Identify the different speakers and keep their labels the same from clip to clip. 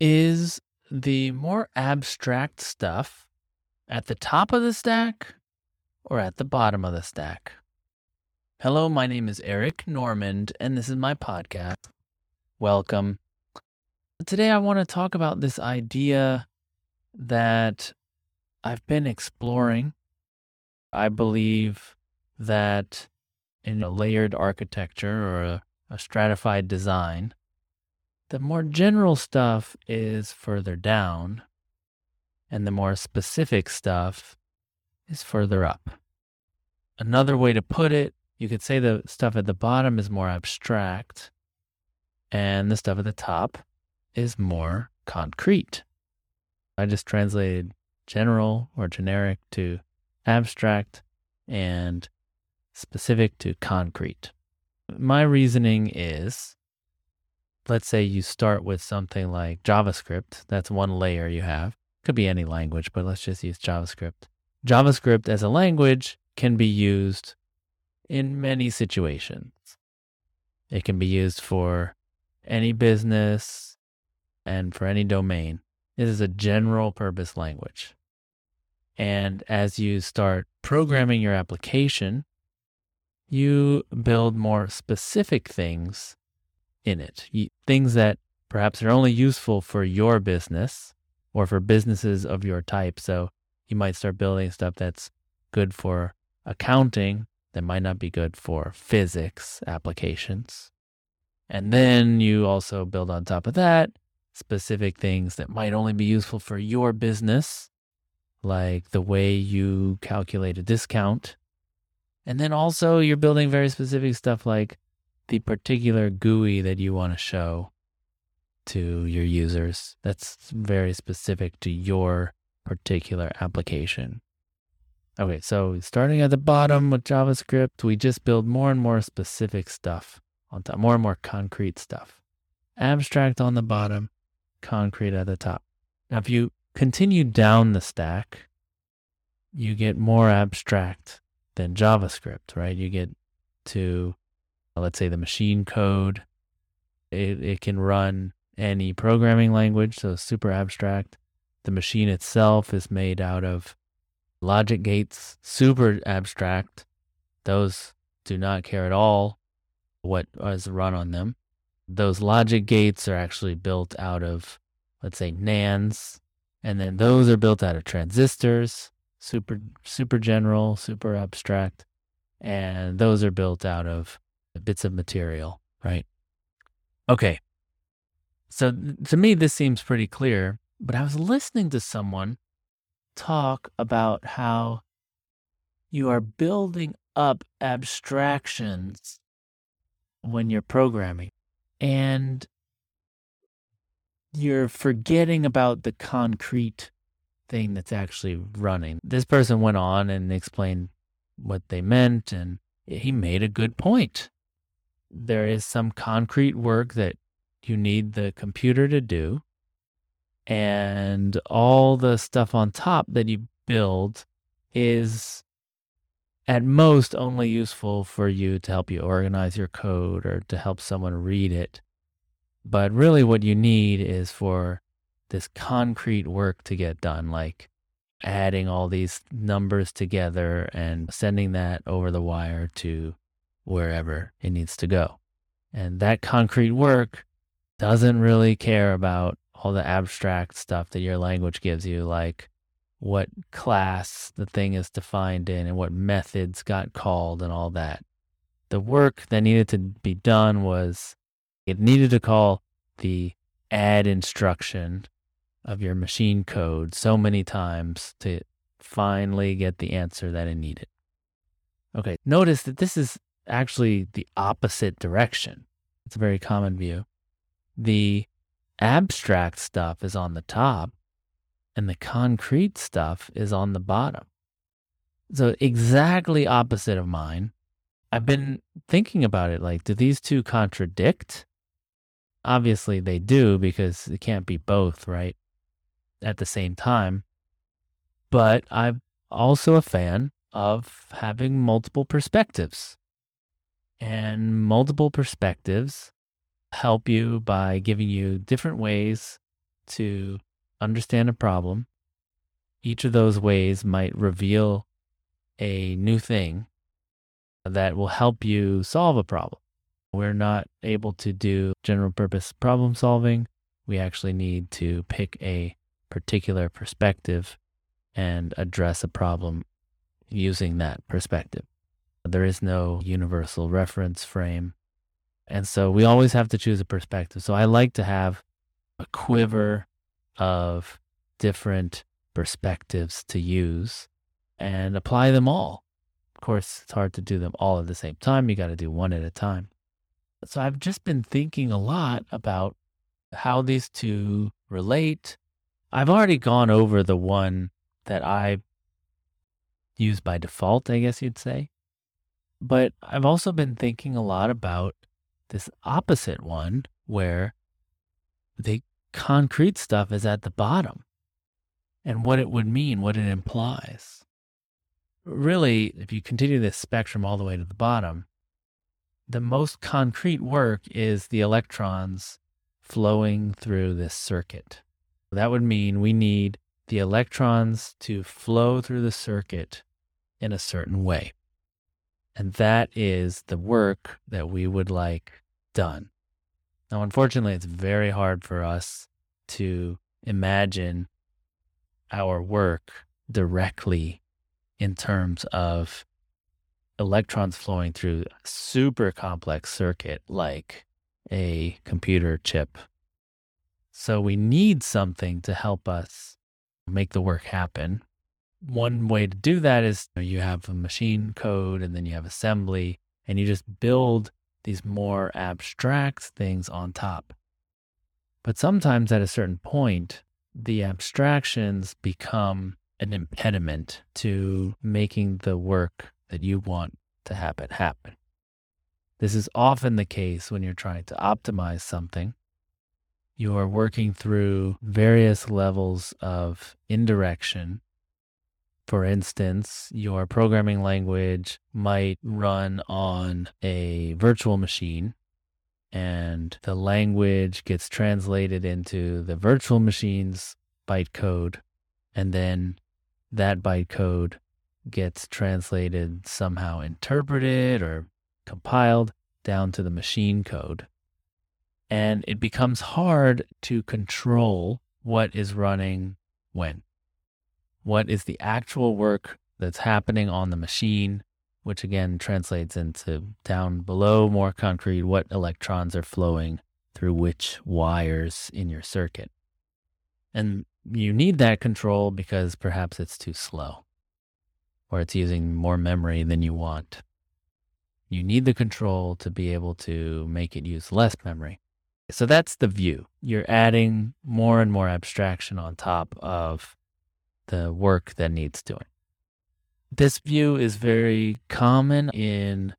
Speaker 1: Is the more abstract stuff at the top of the stack or at the bottom of the stack? Hello, my name is Eric Normand, and this is my podcast. Welcome. Today, I want to talk about this idea that I've been exploring. I believe that in a layered architecture or a, a stratified design, the more general stuff is further down, and the more specific stuff is further up. Another way to put it, you could say the stuff at the bottom is more abstract, and the stuff at the top is more concrete. I just translated general or generic to abstract and specific to concrete. My reasoning is let's say you start with something like JavaScript, that's one layer you have. Could be any language, but let's just use JavaScript. JavaScript as a language can be used in many situations. It can be used for any business and for any domain. It is a general purpose language. And as you start programming your application, you build more specific things in it, things that perhaps are only useful for your business or for businesses of your type. So you might start building stuff that's good for accounting that might not be good for physics applications. And then you also build on top of that specific things that might only be useful for your business, like the way you calculate a discount. And then also you're building very specific stuff like the particular GUI that you want to show to your users. That's very specific to your particular application. Okay, so starting at the bottom with JavaScript, we just build more and more specific stuff on top, more and more concrete stuff. Abstract on the bottom, concrete at the top. Now, if you continue down the stack, you get more abstract than JavaScript, right? You get to, Uh, let's say, the machine code. It, it can run any programming language, so super abstract. The machine itself is made out of logic gates, super abstract. Those do not care at all what is run on them. Those logic gates are actually built out of, let's say, NANDs, and then those are built out of transistors, super super general, super abstract, and those are built out of bits of material, right? Okay. So to me this seems pretty clear, but I was listening to someone talk about how you are building up abstractions when you're programming and you're forgetting about the concrete thing that's actually running. This person went on and explained what they meant, and he made a good point. There is some concrete work that you need the computer to do, and all the stuff on top that you build is at most only useful for you to help you organize your code or to help someone read it. But really, what you need is for this concrete work to get done, like adding all these numbers together and sending that over the wire to wherever it needs to go. And that concrete work doesn't really care about all the abstract stuff that your language gives you, like what class the thing is defined in and what methods got called and all that. The work that needed to be done was it needed to call the add instruction of your machine code so many times to finally get the answer that it needed. Okay, notice that this is actually the opposite direction. It's a very common view. The abstract stuff is on the top and the concrete stuff is on the bottom. So, exactly opposite of mine. I've been thinking about it like, do these two contradict? Obviously, they do because it can't be both, right? At the same time. But I'm also a fan of having multiple perspectives. And multiple perspectives help you by giving you different ways to understand a problem. Each of those ways might reveal a new thing that will help you solve a problem. We're not able to do general purpose problem solving. We actually need to pick a particular perspective and address a problem using that perspective. There is no universal reference frame. And so we always have to choose a perspective. So I like to have a quiver of different perspectives to use and apply them all. Of course, it's hard to do them all at the same time. You got to do one at a time. So I've just been thinking a lot about how these two relate. I've already gone over the one that I use by default, I guess you'd say. But I've also been thinking a lot about this opposite one where the concrete stuff is at the bottom and what it would mean, what it implies. Really, if you continue this spectrum all the way to the bottom, the most concrete work is the electrons flowing through this circuit. That would mean we need the electrons to flow through the circuit in a certain way. And that is the work that we would like done. Now, unfortunately, it's very hard for us to imagine our work directly in terms of electrons flowing through a super complex circuit like a computer chip. So we need something to help us make the work happen. One way to do that is you have a machine code and then you have assembly and you just build these more abstract things on top. But sometimes at a certain point, the abstractions become an impediment to making the work that you want to happen happen. This is often the case when you're trying to optimize something. You are working through various levels of indirection. For instance, your programming language might run on a virtual machine and the language gets translated into the virtual machine's bytecode and then that bytecode gets translated, somehow interpreted or compiled down to the machine code. And it becomes hard to control what is running when. What is the actual work that's happening on the machine, which again translates into down below more concrete, what electrons are flowing through which wires in your circuit. And you need that control because perhaps it's too slow or it's using more memory than you want. You need the control to be able to make it use less memory. So that's the view. You're adding more and more abstraction on top of the work that needs doing. This view is very common in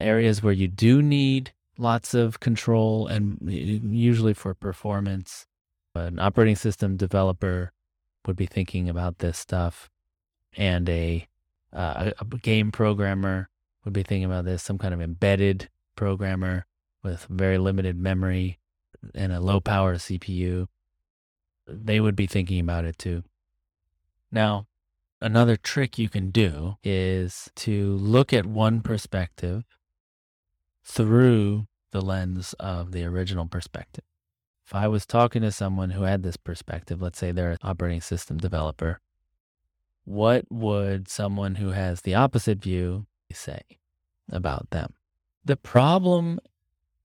Speaker 1: areas where you do need lots of control and usually for performance an operating system developer would be thinking about this stuff, and a, uh, a game programmer would be thinking about this. Some kind of embedded programmer with very limited memory and a low power CPU, they would be thinking about it too. Now, another trick you can do is to look at one perspective through the lens of the original perspective. If I was talking to someone who had this perspective, let's say they're an operating system developer, what would someone who has the opposite view say about them? The problem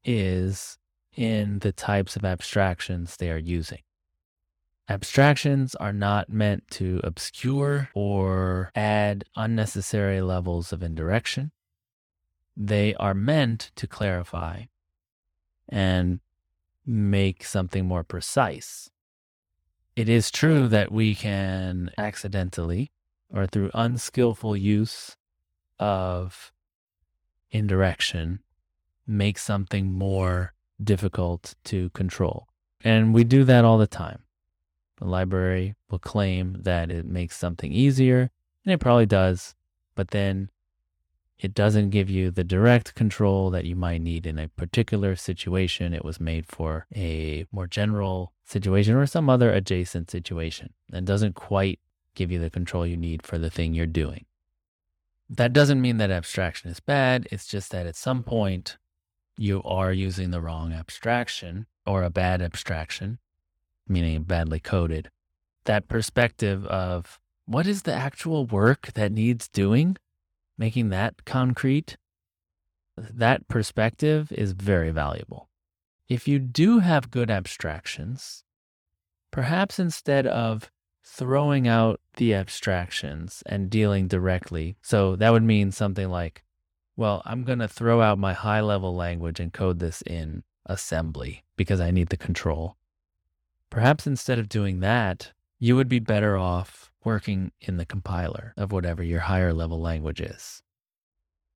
Speaker 1: is in the types of abstractions they are using. Abstractions are not meant to obscure or add unnecessary levels of indirection. They are meant to clarify and make something more precise. It is true that we can accidentally or through unskillful use of indirection make something more difficult to control. And we do that all the time. The library will claim that it makes something easier, and it probably does, but then it doesn't give you the direct control that you might need in a particular situation. It was made for a more general situation or some other adjacent situation and doesn't quite give you the control you need for the thing you're doing. That doesn't mean that abstraction is bad. It's just that at some point you are using the wrong abstraction or a bad abstraction, meaning badly coded. That perspective of what is the actual work that needs doing, making that concrete, that perspective is very valuable. If you do have good abstractions, perhaps instead of throwing out the abstractions and dealing directly. So that would mean something like, well, I'm going to throw out my high level language and code this in assembly because I need the control. Perhaps instead of doing that, you would be better off working in the compiler of whatever your higher level language is.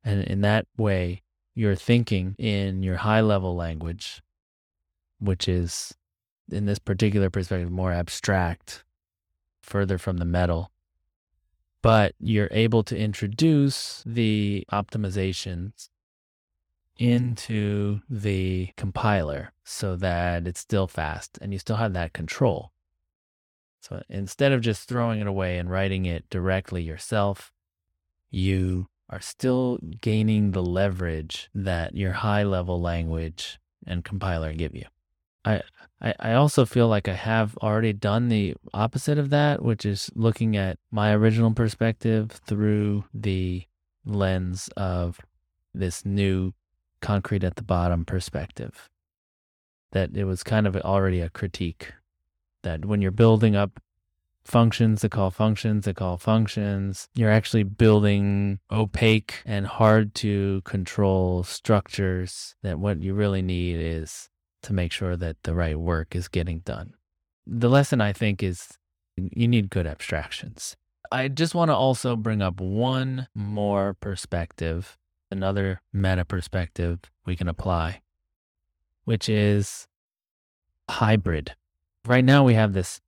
Speaker 1: And in that way, you're thinking in your high level language, which is in this particular perspective more abstract further from the metal. But you're able to introduce the optimizations into the compiler so that it's still fast and you still have that control. So instead of just throwing it away and writing it directly yourself, you are still gaining the leverage that your high level language and compiler give you. I, I, also feel like I have already done the opposite of that, which is looking at my original perspective through the lens of this new concrete at the bottom perspective. That it was kind of already a critique that when you're building up functions that call functions that call functions, you're actually building opaque and hard to control structures that what you really need is to make sure that the right work is getting done. The lesson I think is you need good abstractions. I just want to also bring up one more perspective, another meta perspective we can apply, which is hybrid. Right now we have this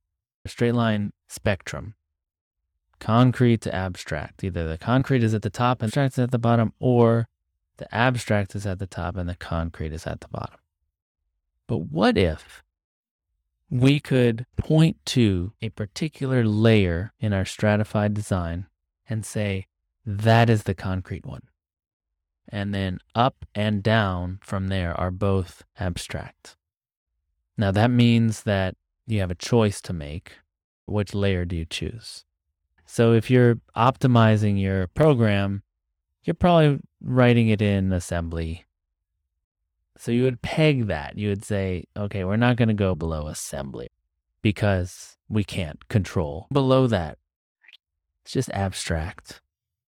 Speaker 1: straight line spectrum concrete to abstract. Either the concrete is at the top and abstract is at the bottom, or the abstract is at the top and the concrete is at the bottom. But what if we could point to a particular layer in our stratified design and say, that is the concrete one. And then up and down from there are both abstract. Now that means that you have a choice to make. Which layer do you choose? So if you're optimizing your program, you're probably writing it in assembly so you would peg that. You would say, okay, we're not going to go below assembly because we can't control. Below that, it's just abstract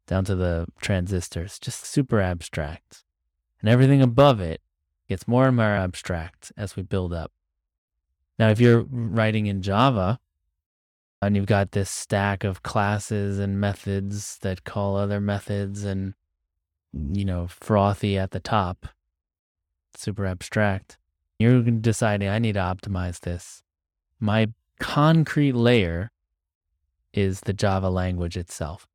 Speaker 1: down to the transistors, just super abstract. And everything above it gets more and more abstract as we build up. Now, if you're writing in Java and you've got this stack of classes and methods that call other methods and, you know, frothy at the top, super abstract. You're deciding, I need to optimize this. My concrete layer is the Java language itself.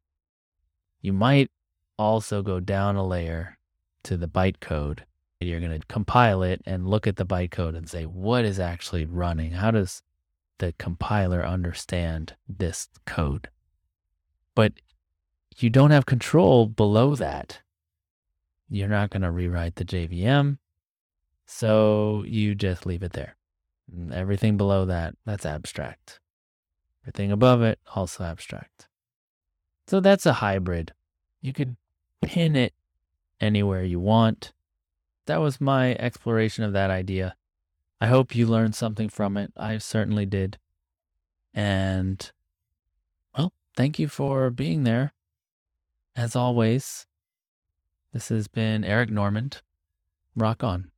Speaker 1: You might also go down a layer to the bytecode. And you're going to compile it and look at the bytecode and say, what is actually running? How does the compiler understand this code? But you don't have control below that. You're not going to rewrite the JVM. So you just leave it there. Everything below that, that's abstract. Everything above it, also abstract. So that's a hybrid. You could pin it anywhere you want. That was my exploration of that idea. I hope you learned something from it. I certainly did. And, well, thank you for being there. As always, this has been Eric Normand. Rock on.